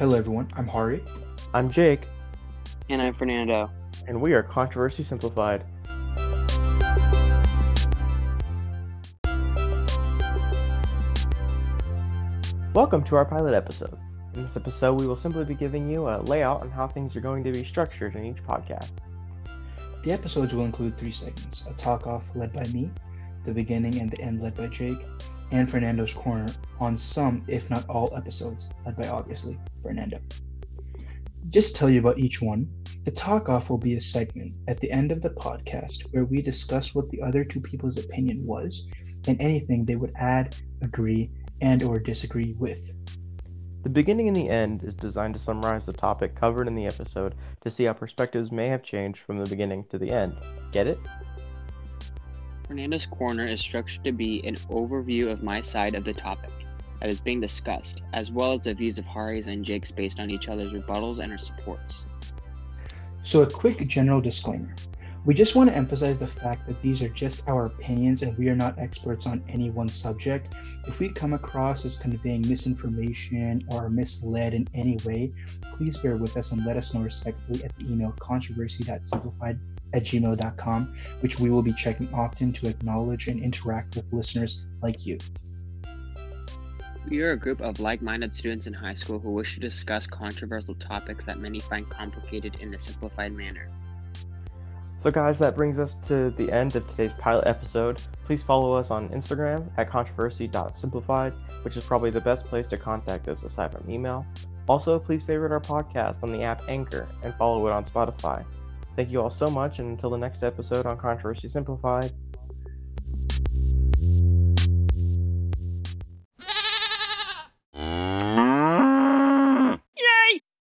Hello, everyone. I'm Hari. I'm Jake, And I'm Fernando. and we are Controversy Simplified. Welcome to our pilot episode. In this episode, we will simply be giving you a layout on how things are going to be structured in each podcast. The episodes will include three segments a talk off led by me, the beginning and the end led by Jake, and Fernando's Corner on some, if not all, episodes led by obviously Fernando. Just tell you about each one, the talk off will be a segment at the end of the podcast where we discuss what the other two people's opinion was and anything they would add, agree, and or disagree with. The beginning and the end is designed to summarize the topic covered in the episode to see how perspectives may have changed from the beginning to the end. Get it? Fernando's Corner is structured to be an overview of my side of the topic that is being discussed, as well as the views of Hari's and Jake's based on each other's rebuttals and supports. So, a quick general disclaimer. We just want to emphasize the fact that these are just our opinions and we are not experts on any one subject. If we come across as conveying misinformation or misled in any way, please bear with us and let us know respectfully at the email controversy.simplified at gmail.com, which we will be checking often to acknowledge and interact with listeners like you. We are a group of like minded students in high school who wish to discuss controversial topics that many find complicated in a simplified manner. So, guys, that brings us to the end of today's pilot episode. Please follow us on Instagram at controversy.simplified, which is probably the best place to contact us aside from email. Also, please favorite our podcast on the app Anchor and follow it on Spotify. Thank you all so much, and until the next episode on Controversy Simplified,